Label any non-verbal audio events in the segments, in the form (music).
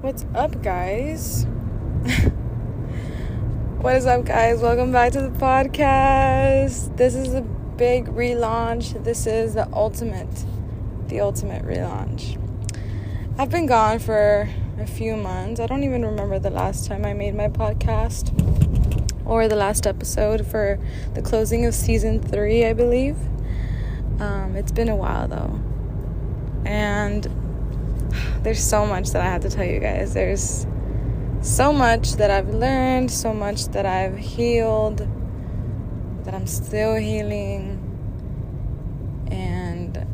What's up, guys? (laughs) what is up, guys? Welcome back to the podcast. This is a big relaunch. This is the ultimate, the ultimate relaunch. I've been gone for a few months. I don't even remember the last time I made my podcast or the last episode for the closing of season three, I believe. Um, it's been a while though. And there's so much that I have to tell you guys. There's so much that I've learned, so much that I've healed, that I'm still healing. And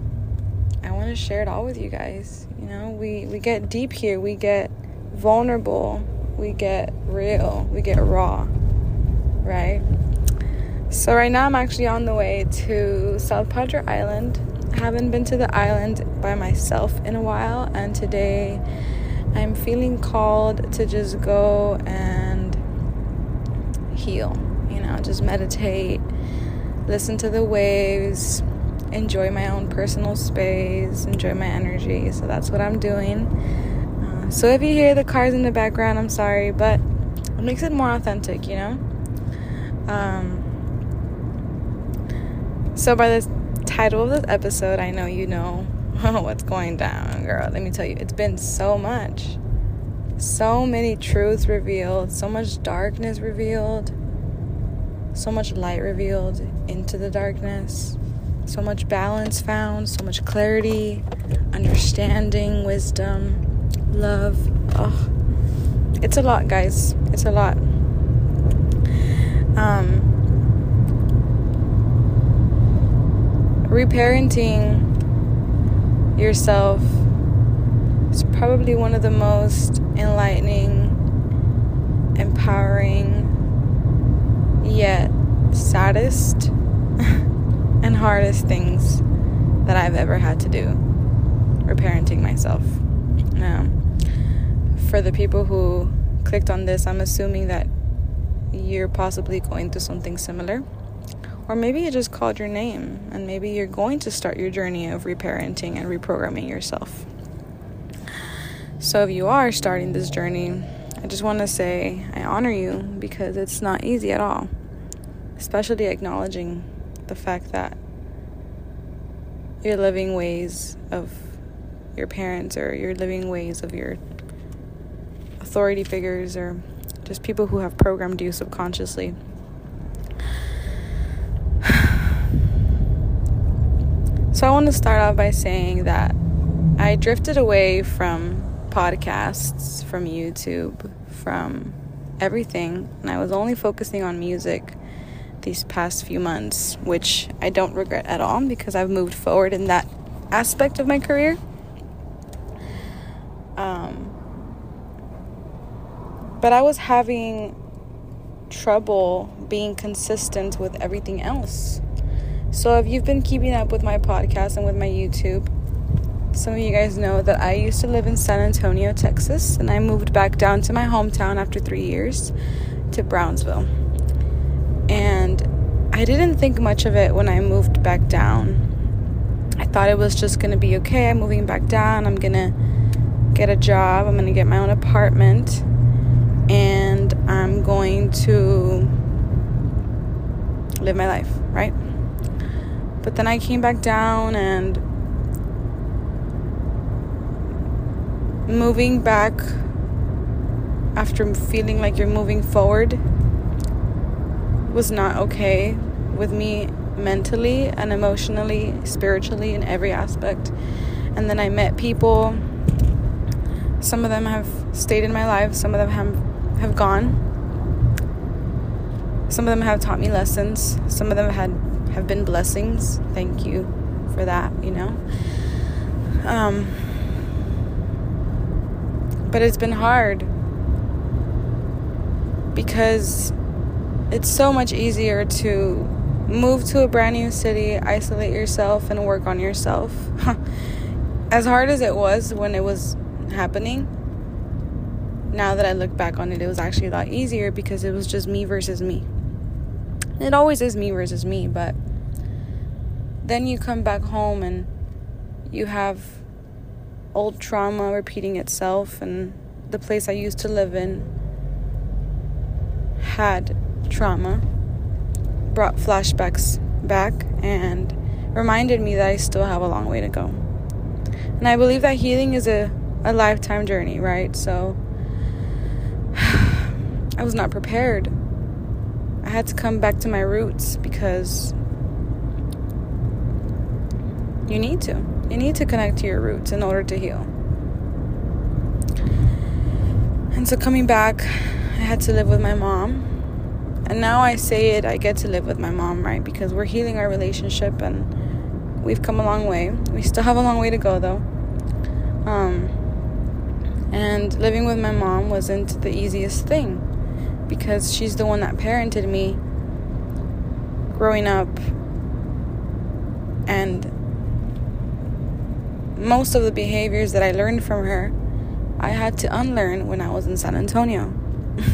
I want to share it all with you guys. You know, we, we get deep here, we get vulnerable, we get real, we get raw, right? So, right now, I'm actually on the way to South Padre Island haven't been to the island by myself in a while, and today I'm feeling called to just go and heal. You know, just meditate, listen to the waves, enjoy my own personal space, enjoy my energy. So that's what I'm doing. Uh, so if you hear the cars in the background, I'm sorry, but it makes it more authentic, you know? Um, so by this title of this episode, I know you know (laughs) what's going down, girl. Let me tell you, it's been so much. So many truths revealed, so much darkness revealed, so much light revealed into the darkness, so much balance found, so much clarity, understanding, wisdom, love. Oh, it's a lot, guys. It's a lot. Um, reparenting yourself is probably one of the most enlightening, empowering, yet saddest (laughs) and hardest things that I've ever had to do. Reparenting myself. Now, for the people who clicked on this, I'm assuming that you're possibly going through something similar. Or maybe you just called your name and maybe you're going to start your journey of reparenting and reprogramming yourself. So, if you are starting this journey, I just want to say I honor you because it's not easy at all, especially acknowledging the fact that you're living ways of your parents or you're living ways of your authority figures or just people who have programmed you subconsciously. So I want to start off by saying that I drifted away from podcasts, from YouTube, from everything, and I was only focusing on music these past few months, which I don't regret at all because I've moved forward in that aspect of my career. Um, but I was having trouble being consistent with everything else. So, if you've been keeping up with my podcast and with my YouTube, some of you guys know that I used to live in San Antonio, Texas, and I moved back down to my hometown after three years to Brownsville. And I didn't think much of it when I moved back down. I thought it was just gonna be okay. I'm moving back down. I'm gonna get a job. I'm gonna get my own apartment. And I'm going to live my life, right? But then I came back down and moving back after feeling like you're moving forward was not okay with me mentally and emotionally, spiritually, in every aspect. And then I met people. Some of them have stayed in my life, some of them have, have gone. Some of them have taught me lessons, some of them had have been blessings. Thank you for that, you know. Um, but it's been hard because it's so much easier to move to a brand new city, isolate yourself, and work on yourself. (laughs) as hard as it was when it was happening, now that I look back on it, it was actually a lot easier because it was just me versus me. It always is me versus me, but then you come back home and you have old trauma repeating itself and the place I used to live in had trauma, brought flashbacks back, and reminded me that I still have a long way to go. And I believe that healing is a, a lifetime journey, right? So (sighs) I was not prepared. I had to come back to my roots because you need to. You need to connect to your roots in order to heal. And so coming back, I had to live with my mom. And now I say it, I get to live with my mom, right? Because we're healing our relationship and we've come a long way. We still have a long way to go though. Um and living with my mom wasn't the easiest thing because she's the one that parented me growing up and most of the behaviors that I learned from her I had to unlearn when I was in San Antonio.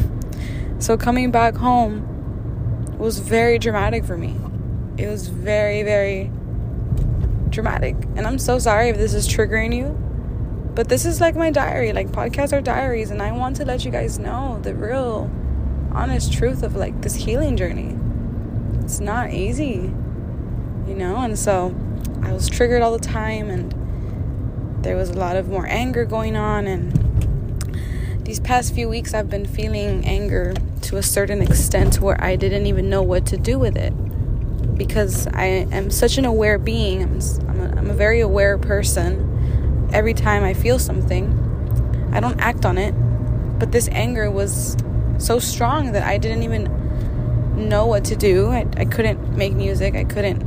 (laughs) so coming back home was very dramatic for me. It was very, very dramatic. And I'm so sorry if this is triggering you. But this is like my diary. Like podcasts are diaries and I want to let you guys know the real honest truth of like this healing journey. It's not easy. You know, and so I was triggered all the time and there was a lot of more anger going on and these past few weeks I've been feeling anger to a certain extent where I didn't even know what to do with it because I am such an aware being. I'm, I'm, a, I'm a very aware person. Every time I feel something, I don't act on it. But this anger was so strong that I didn't even know what to do. I, I couldn't make music. I couldn't.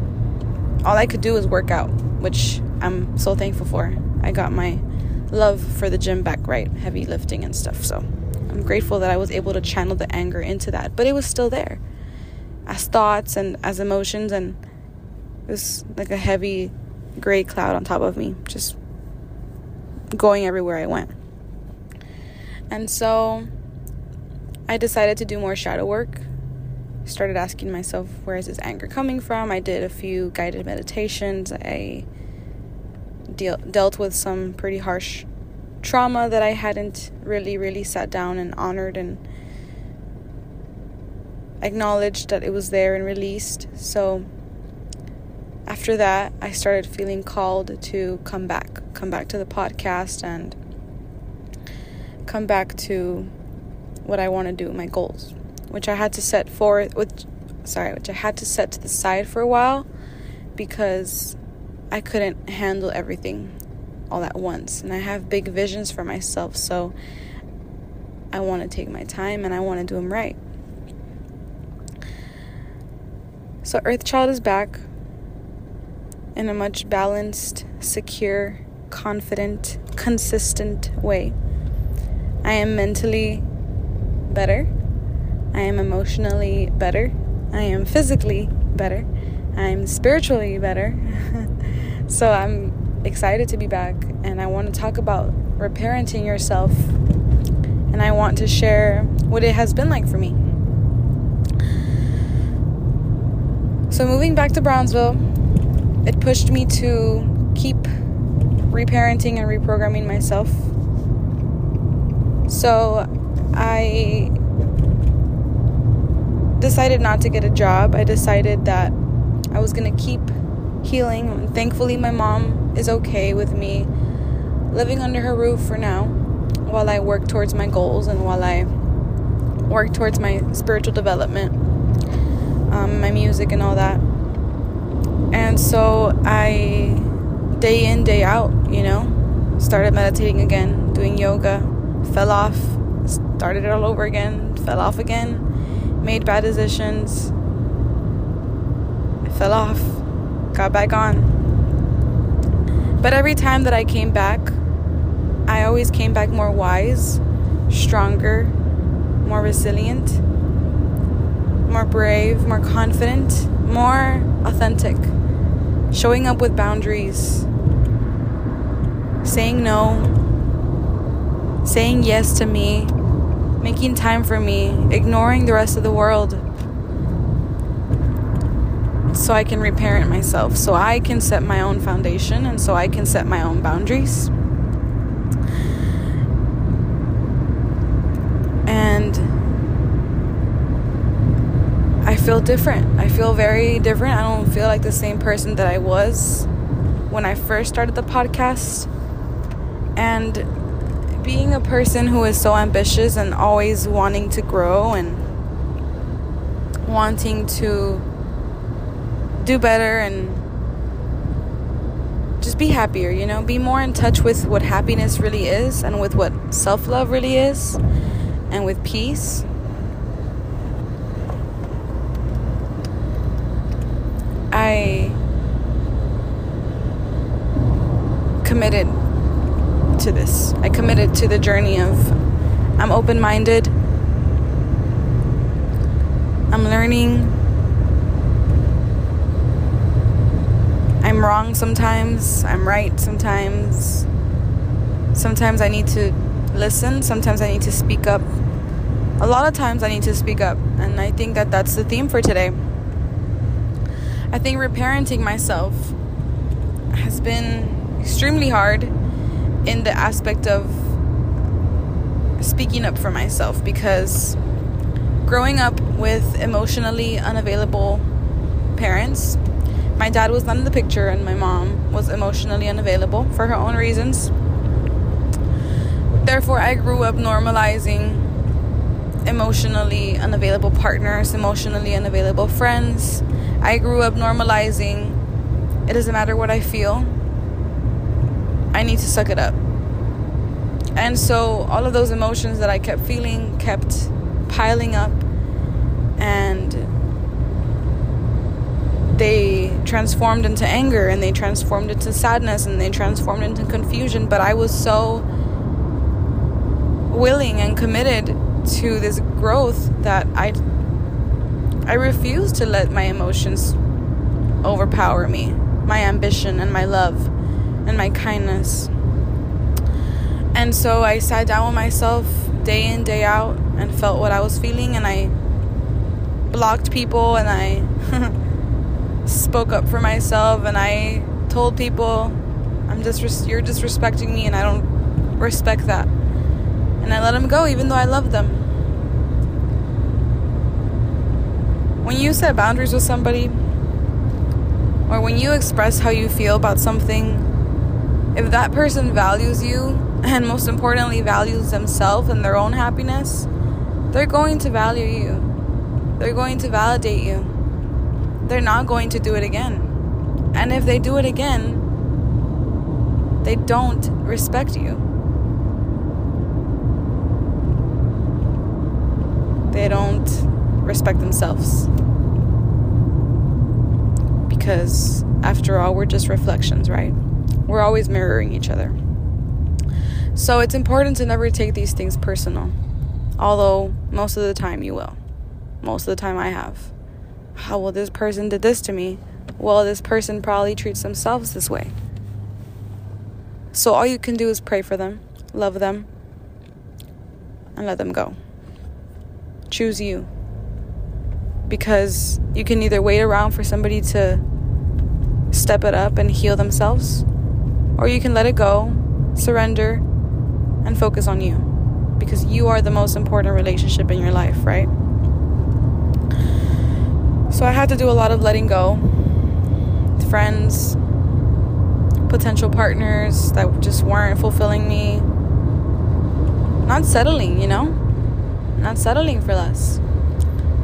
All I could do was work out, which I'm so thankful for. I got my love for the gym back right, heavy lifting and stuff. So I'm grateful that I was able to channel the anger into that, but it was still there as thoughts and as emotions, and it was like a heavy gray cloud on top of me, just going everywhere I went. And so I decided to do more shadow work. Started asking myself, where is this anger coming from? I did a few guided meditations. I deal, dealt with some pretty harsh trauma that I hadn't really, really sat down and honored and acknowledged that it was there and released. So after that, I started feeling called to come back, come back to the podcast and come back to what I want to do, my goals, which I had to set for which sorry, which I had to set to the side for a while because I couldn't handle everything all at once. And I have big visions for myself, so I want to take my time and I want to do them right. So, Earthchild is back in a much balanced, secure, confident, consistent way. I am mentally better. I am emotionally better. I am physically better. I'm spiritually better. (laughs) So I'm excited to be back and I want to talk about reparenting yourself and I want to share what it has been like for me. So moving back to Brownsville, it pushed me to keep reparenting and reprogramming myself. So I decided not to get a job. I decided that I was going to keep healing. Thankfully, my mom is okay with me living under her roof for now while I work towards my goals and while I work towards my spiritual development, um, my music, and all that. And so I, day in, day out, you know, started meditating again, doing yoga, fell off, started it all over again, fell off again, made bad decisions, fell off, got back on. But every time that I came back, I always came back more wise, stronger, more resilient, more brave, more confident, more authentic, showing up with boundaries, saying no, saying yes to me, making time for me, ignoring the rest of the world so I can reparent myself, so I can set my own foundation, and so I can set my own boundaries. And I feel different. I feel very different. I don't feel like the same person that I was when I first started the podcast. And being a person who is so ambitious and always wanting to grow and wanting to do better and just be happier, you know, be more in touch with what happiness really is and with what self love really is and with peace. I committed to this. I committed to the journey of I'm open minded, I'm learning Wrong sometimes, I'm right sometimes. Sometimes I need to listen, sometimes I need to speak up. A lot of times I need to speak up, and I think that that's the theme for today. I think reparenting myself has been extremely hard in the aspect of speaking up for myself because growing up with emotionally unavailable parents my dad was not in the picture and my mom was emotionally unavailable for her own reasons. Therefore, I grew up normalizing emotionally unavailable partners, emotionally unavailable friends. I grew up normalizing it doesn't matter what I feel, I need to suck it up. And so, all of those emotions that I kept feeling kept piling up and they transformed into anger and they transformed into sadness and they transformed into confusion. But I was so willing and committed to this growth that I I refused to let my emotions overpower me, my ambition and my love and my kindness. And so I sat down with myself day in, day out and felt what I was feeling and I blocked people and I (laughs) spoke up for myself and I told people I'm just you're disrespecting me and I don't respect that. And I let them go even though I love them. When you set boundaries with somebody or when you express how you feel about something, if that person values you (laughs) and most importantly values themselves and their own happiness, they're going to value you. They're going to validate you they're not going to do it again. And if they do it again, they don't respect you. They don't respect themselves. Because after all, we're just reflections, right? We're always mirroring each other. So it's important to never take these things personal. Although most of the time you will. Most of the time I have how well this person did this to me? Well this person probably treats themselves this way. So all you can do is pray for them love them and let them go. Choose you. Because you can either wait around for somebody to step it up and heal themselves or you can let it go surrender and focus on you. Because you are the most important relationship in your life right so I had to do a lot of letting go. Friends, potential partners that just weren't fulfilling me. Not settling, you know? Not settling for less.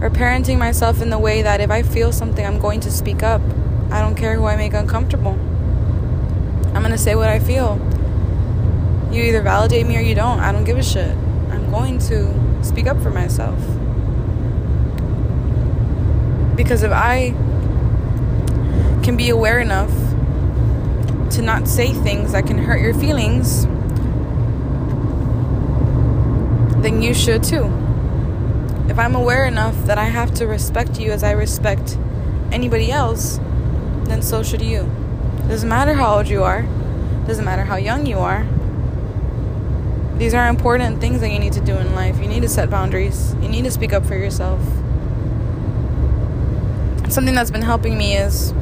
Or parenting myself in the way that if I feel something, I'm going to speak up. I don't care who I make uncomfortable. I'm going to say what I feel. You either validate me or you don't. I don't give a shit. I'm going to speak up for myself. Because if I can be aware enough to not say things that can hurt your feelings, then you should too. If I'm aware enough that I have to respect you as I respect anybody else, then so should you. Doesn't matter how old you are, doesn't matter how young you are. These are important things that you need to do in life. You need to set boundaries. You need to speak up for yourself something that's been helping me is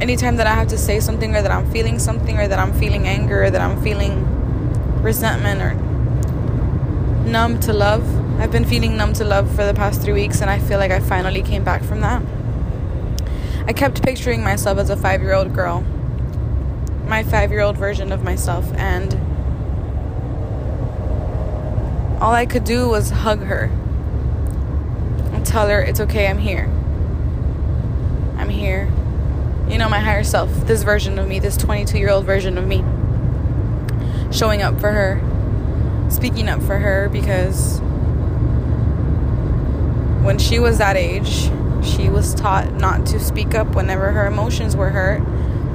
anytime that I have to say something or that I'm feeling something or that I'm feeling anger or that I'm feeling resentment or numb to love, I've been feeling numb to love for the past three weeks, and I feel like I finally came back from that. I kept picturing myself as a five year old girl, my five year old version of myself, and all I could do was hug her and tell her, It's okay, I'm here. Here. You know, my higher self, this version of me, this 22 year old version of me, showing up for her, speaking up for her because when she was that age, she was taught not to speak up whenever her emotions were hurt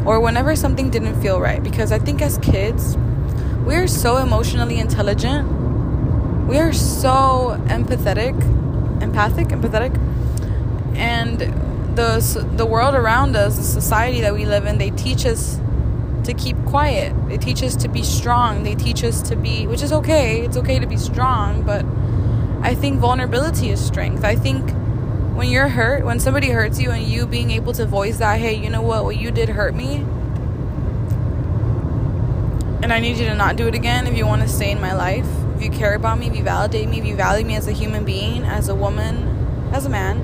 or whenever something didn't feel right. Because I think as kids, we are so emotionally intelligent, we are so empathetic, empathic, empathetic, and the the world around us, the society that we live in, they teach us to keep quiet. They teach us to be strong. They teach us to be, which is okay. It's okay to be strong, but I think vulnerability is strength. I think when you're hurt, when somebody hurts you and you being able to voice that, hey, you know what, what you did hurt me. And I need you to not do it again if you want to stay in my life. If you care about me, if you validate me, if you value me as a human being, as a woman, as a man,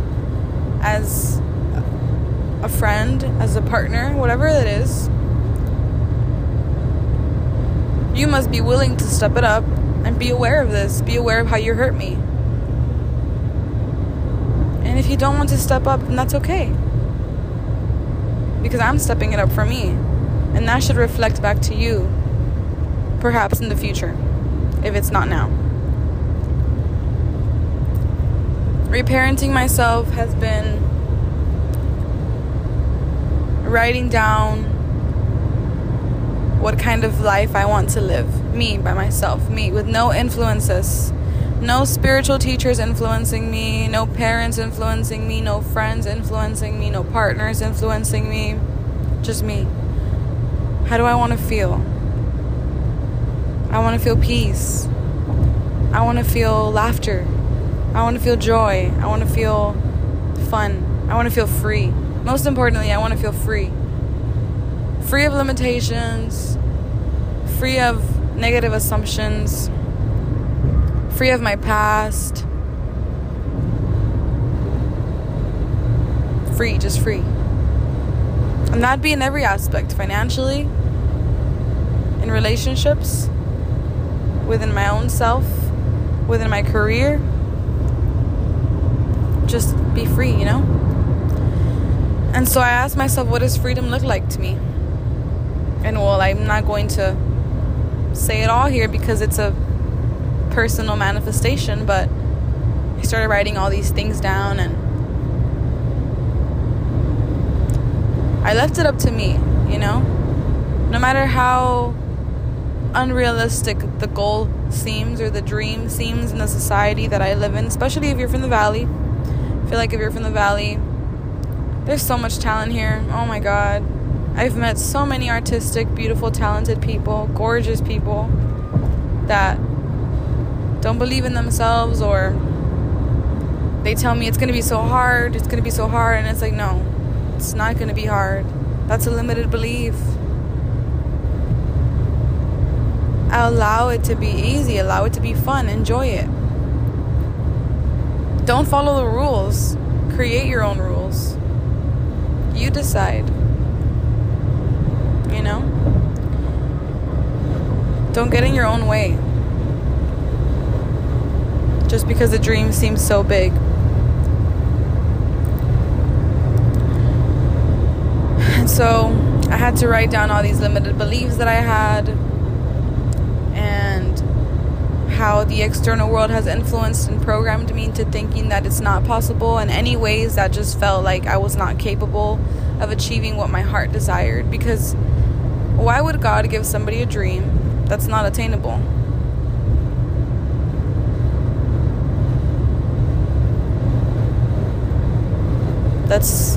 as a friend, as a partner, whatever it is, you must be willing to step it up and be aware of this. Be aware of how you hurt me. And if you don't want to step up, then that's okay. Because I'm stepping it up for me. And that should reflect back to you, perhaps in the future, if it's not now. Reparenting myself has been writing down what kind of life I want to live. Me, by myself, me, with no influences no spiritual teachers influencing me, no parents influencing me, no friends influencing me, no partners influencing me. Just me. How do I want to feel? I want to feel peace. I want to feel laughter. I want to feel joy. I want to feel fun. I want to feel free. Most importantly, I want to feel free. Free of limitations, free of negative assumptions free of my past. Free, just free. And that'd be in every aspect financially, in relationships, within my own self, within my career. Just be free, you know? And so I asked myself, what does freedom look like to me? And well, I'm not going to say it all here because it's a personal manifestation, but I started writing all these things down and I left it up to me, you know? No matter how unrealistic the goal seems or the dream seems in the society that I live in, especially if you're from the valley. I feel like if you're from the valley, there's so much talent here. Oh my god. I've met so many artistic, beautiful, talented people, gorgeous people that don't believe in themselves or they tell me it's going to be so hard, it's going to be so hard, and it's like, no, it's not going to be hard. That's a limited belief. Allow it to be easy, allow it to be fun, enjoy it. Don't follow the rules, create your own rules. You decide. You know? Don't get in your own way just because the dream seems so big. And so I had to write down all these limited beliefs that I had how the external world has influenced and programmed me into thinking that it's not possible in any ways that just felt like I was not capable of achieving what my heart desired because why would God give somebody a dream that's not attainable? That's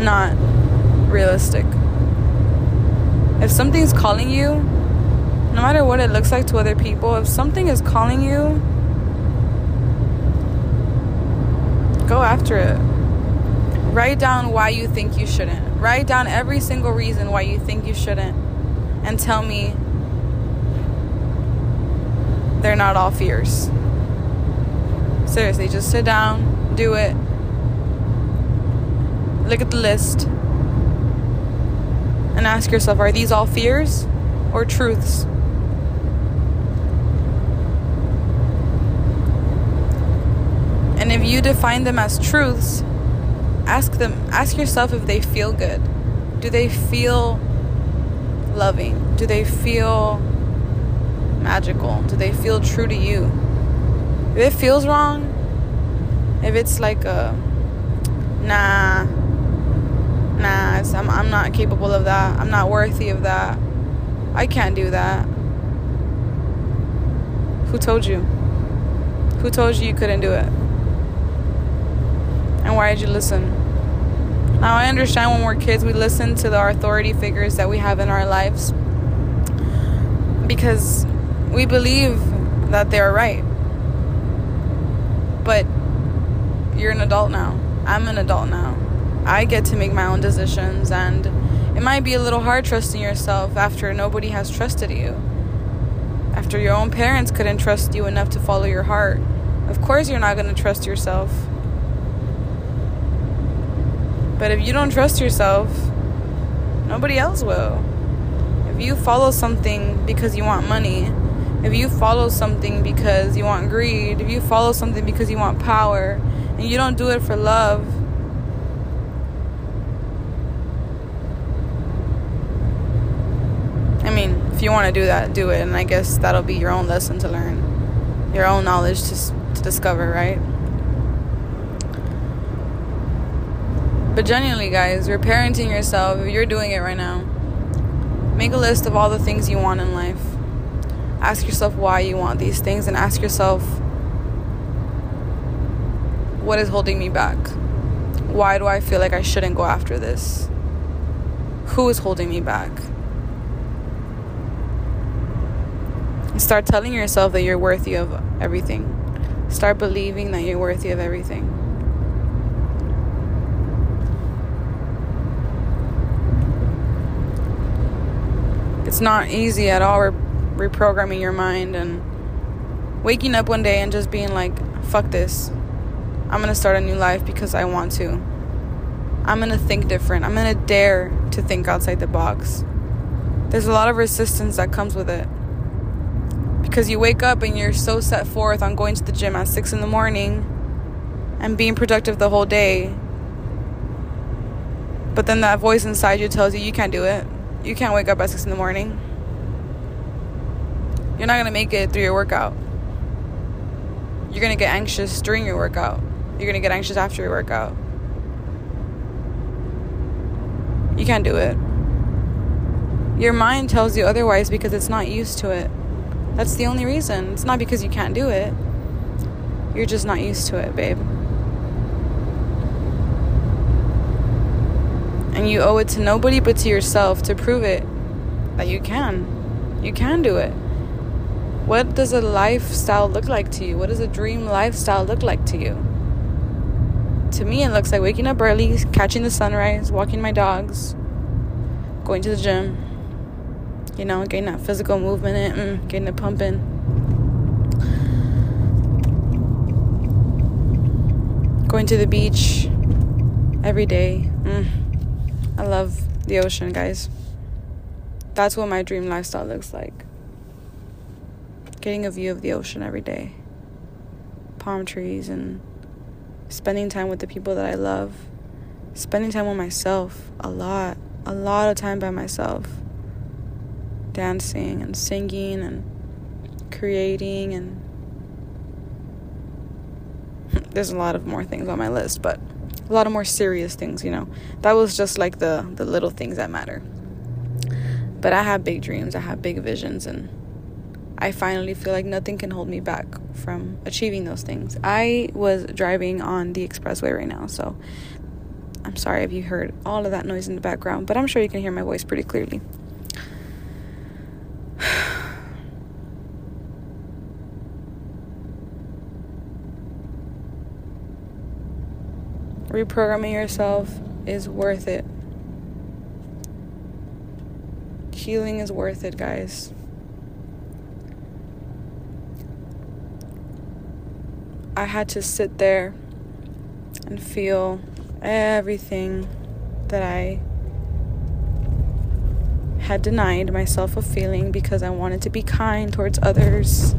not realistic. If something's calling you, no matter what it looks like to other people, if something is calling you, go after it. Write down why you think you shouldn't. Write down every single reason why you think you shouldn't. And tell me they're not all fears. Seriously, just sit down, do it. Look at the list and ask yourself are these all fears or truths? And if you define them as truths, ask them ask yourself if they feel good. Do they feel loving? Do they feel magical? Do they feel true to you? If it feels wrong, if it's like a nah, nah, I'm, I'm not capable of that. I'm not worthy of that. I can't do that. Who told you? Who told you you couldn't do it? And why did you listen? Now, I understand when we're kids, we listen to the authority figures that we have in our lives because we believe that they're right. But you're an adult now. I'm an adult now. I get to make my own decisions, and it might be a little hard trusting yourself after nobody has trusted you. After your own parents couldn't trust you enough to follow your heart. Of course, you're not going to trust yourself. But if you don't trust yourself, nobody else will. If you follow something because you want money, if you follow something because you want greed, if you follow something because you want power, and you don't do it for love, I mean, if you want to do that, do it. And I guess that'll be your own lesson to learn, your own knowledge to, to discover, right? But genuinely, guys, you're parenting yourself. You're doing it right now, make a list of all the things you want in life. Ask yourself why you want these things and ask yourself what is holding me back? Why do I feel like I shouldn't go after this? Who is holding me back? Start telling yourself that you're worthy of everything. Start believing that you're worthy of everything. It's not easy at all re- reprogramming your mind and waking up one day and just being like, fuck this. I'm to start a new life because I want to. I'm to think different. I'm to dare to think outside the box. There's a lot of resistance that comes with it. Because you wake up and you're so set forth on going to the gym at 6 in the morning and being productive the whole day. But then that voice inside you tells you you can't do it. You can't wake up at 6 in the morning. You're not to make it through your workout. You're to get anxious during your workout. You're to get anxious after your workout. You can't do it. Your mind tells you otherwise because it's not used to it. That's the only reason. It's not because you can't do it. You're just not used to it, babe. And you owe it to nobody but to yourself to prove it that you can. You can do it. What does a lifestyle look like to you? What does a dream lifestyle look like to you? To me, it looks like waking up early, catching the sunrise, walking my dogs, going to the gym, you know, getting that physical movement in, mm, getting it pumping. Going to the beach every day. Mm. I love the ocean, guys. That's what my dream lifestyle looks like. Getting a view of the ocean every day, palm trees, and spending time with the people that I love, spending time with myself a lot, a lot of time by myself dancing and singing and creating and (laughs) there's a lot of more things on my list but a lot of more serious things you know. That was just like the the little things that matter. But i have big dreams i have big visions and i finally feel like nothing can hold me back from achieving those things. I was driving on the expressway right now so i'm sorry if you heard all of that noise in the background but i'm sure you can hear my voice pretty clearly reprogramming yourself is worth it. Healing is worth it, guys. I had to sit there and feel everything that I had denied myself of feeling because I wanted to be kind towards others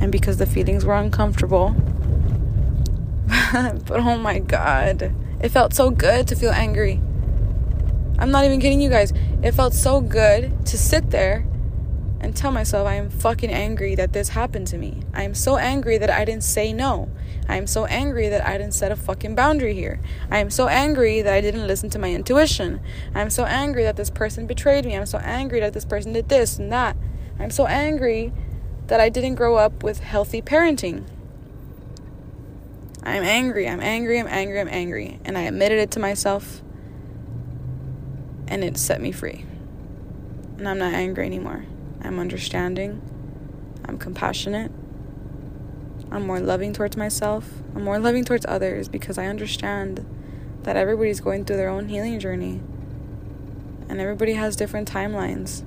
and because the feelings were uncomfortable. (laughs) but oh my god, it felt so good to feel angry. I'm not even kidding you guys. It felt so good to sit there and tell myself I am fucking angry that this happened to me. I am so angry that I didn't say no. I am so angry that I didn't set a fucking boundary here. I am so angry that I didn't listen to my intuition. I'm so angry that this person betrayed me. I'm so angry that this person did this and that. I'm so angry that I didn't grow up with healthy parenting. I'm angry. I'm angry. I'm angry. I'm angry. And I admitted it to myself. And it set me free. And I'm not angry anymore. I'm understanding. I'm compassionate. I'm more loving towards myself. I'm more loving towards others because I understand that everybody's going through their own healing journey. And everybody has different timelines.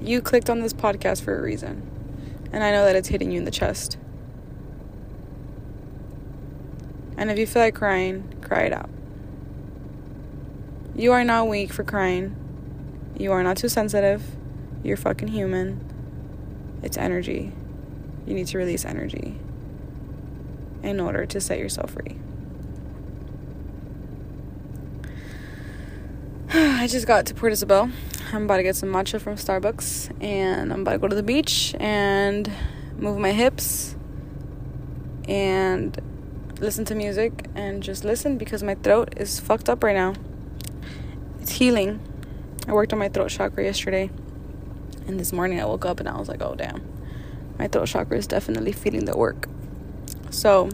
You clicked on this podcast for a reason. And I know that it's hitting you in the chest. And if you feel like crying, cry it out. You are not weak for crying. You are not too sensitive. You're fucking human. It's energy. You need to release energy in order to set yourself free. (sighs) I just got to Port Isabel. I'm about to get some matcha from Starbucks and I'm about to go to the beach and move my hips and listen to music and just listen because my throat is fucked up right now. It's healing. I worked on my throat chakra yesterday. And this morning I woke up and I was like, oh damn. My throat chakra is definitely feeling the work. So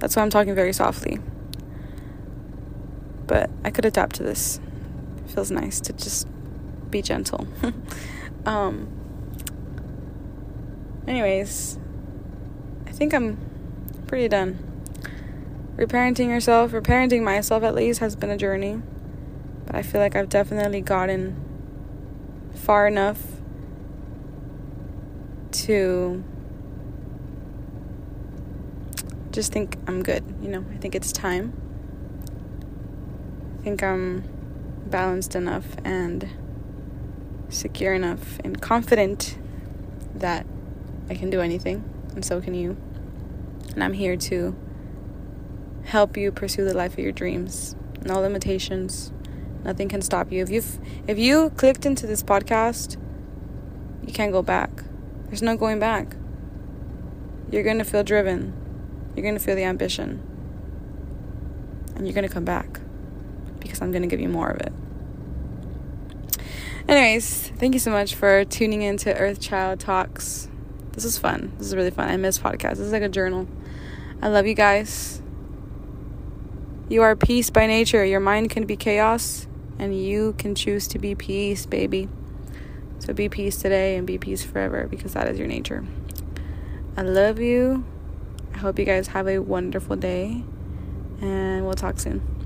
that's why I'm talking very softly. But I could adapt to this. Feels nice to just be gentle. (laughs) um anyways, I think I'm pretty done. Reparenting yourself, reparenting myself at least has been a journey. But I feel like I've definitely gotten far enough to just think I'm good. You know, I think it's time. I think I'm balanced enough and secure enough and confident that I can do anything, and so can you. And I'm here to help you pursue the life of your dreams. No limitations, Nothing can stop you. If you've if you clicked into this podcast, you can't go back. There's no going back. You're going to feel driven. You're going to feel the ambition. And you're going to come back I'm going to give you more of it. Anyways, thank you so much for tuning in to Earth Child Talks. This is fun. This is really fun. I miss podcasts. This is like a journal. I love you guys. You are peace by nature. Your mind can be chaos and you can choose to be peace, baby. So be peace today and be peace forever because that is your nature. I love you. I hope you guys have a wonderful day and we'll talk soon.